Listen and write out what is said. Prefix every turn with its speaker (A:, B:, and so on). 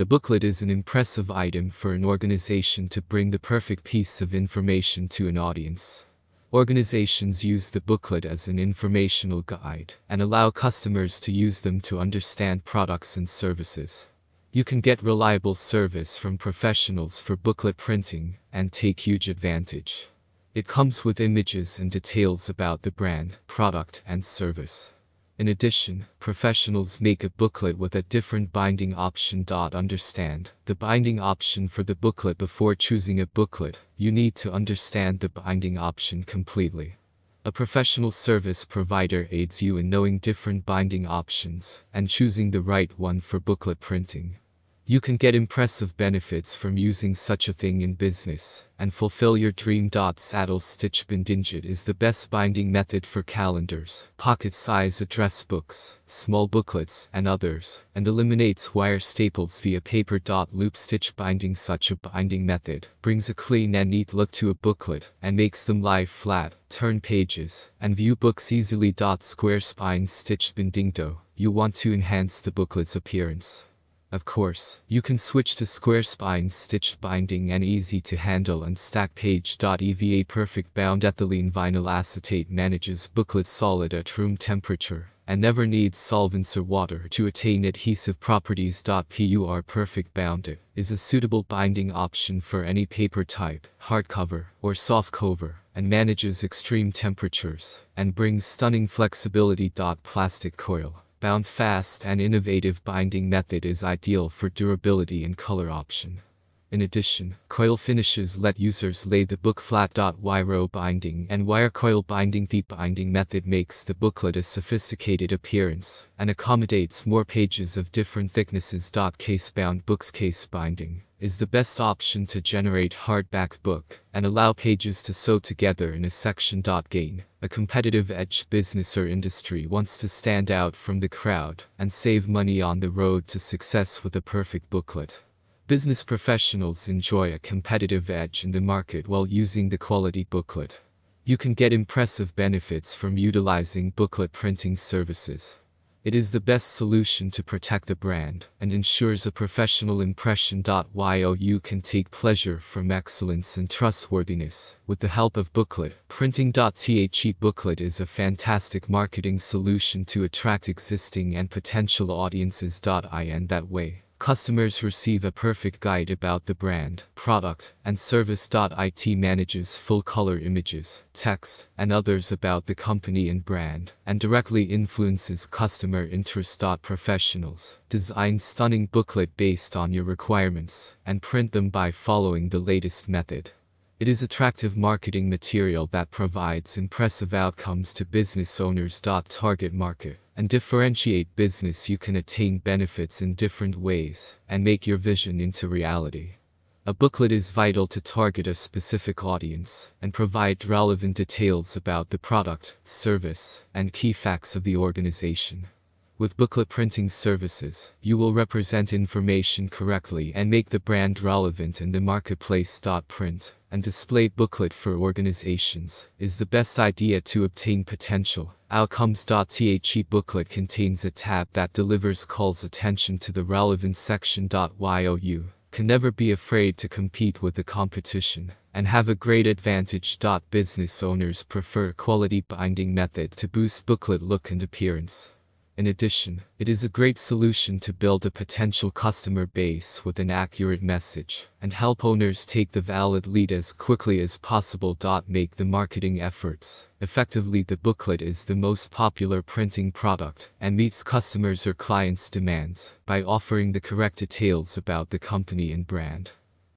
A: The booklet is an impressive item for an organization to bring the perfect piece of information to an audience. Organizations use the booklet as an informational guide and allow customers to use them to understand products and services. You can get reliable service from professionals for booklet printing and take huge advantage. It comes with images and details about the brand, product, and service. In addition, professionals make a booklet with a different binding option. Understand the binding option for the booklet before choosing a booklet, you need to understand the binding option completely. A professional service provider aids you in knowing different binding options and choosing the right one for booklet printing. You can get impressive benefits from using such a thing in business and fulfill your dream. Saddle stitch binding is the best binding method for calendars, pocket-size address books, small booklets, and others, and eliminates wire staples via paper. Loop stitch binding Such a binding method brings a clean and neat look to a booklet and makes them lie flat, turn pages, and view books easily. Square spine stitched binding You want to enhance the booklet's appearance. Of course, you can switch to square spine stitched binding and easy to handle and stack page. EVA perfect bound ethylene vinyl acetate manages booklet solid at room temperature and never needs solvents or water to attain adhesive properties. PUR perfect bound is a suitable binding option for any paper type, hardcover, or softcover, and manages extreme temperatures and brings stunning flexibility. Plastic coil bound fast and innovative binding method is ideal for durability and color option. In addition, coil finishes let users lay the book flat. Wire binding and wire coil binding The binding method makes the booklet a sophisticated appearance and accommodates more pages of different thicknesses. Case bound books case binding is the best option to generate hardback book and allow pages to sew together in a section. Gain a competitive edge business or industry wants to stand out from the crowd and save money on the road to success with a perfect booklet. Business professionals enjoy a competitive edge in the market while using the quality booklet. You can get impressive benefits from utilizing booklet printing services. It is the best solution to protect the brand and ensures a professional impression. You can take pleasure from excellence and trustworthiness with the help of booklet printing. The booklet is a fantastic marketing solution to attract existing and potential audiences. In that way, Customers receive a perfect guide about the brand, product, and service. It manages full color images, text, and others about the company and brand, and directly influences customer interest. Professionals design stunning booklet based on your requirements and print them by following the latest method. It is attractive marketing material that provides impressive outcomes to business owners. Target market and differentiate business you can attain benefits in different ways and make your vision into reality. A booklet is vital to target a specific audience and provide relevant details about the product, service, and key facts of the organization. With booklet printing services, you will represent information correctly and make the brand relevant in the marketplace. Print and display booklet for organizations is the best idea to obtain potential outcomes. The booklet contains a tab that delivers calls attention to the relevant section. You can never be afraid to compete with the competition and have a great advantage. Business owners prefer quality binding method to boost booklet look and appearance. In addition, it is a great solution to build a potential customer base with an accurate message and help owners take the valid lead as quickly as possible. Make the marketing efforts. Effectively, the booklet is the most popular printing product and meets customers or clients' demands by offering the correct details about the company and brand.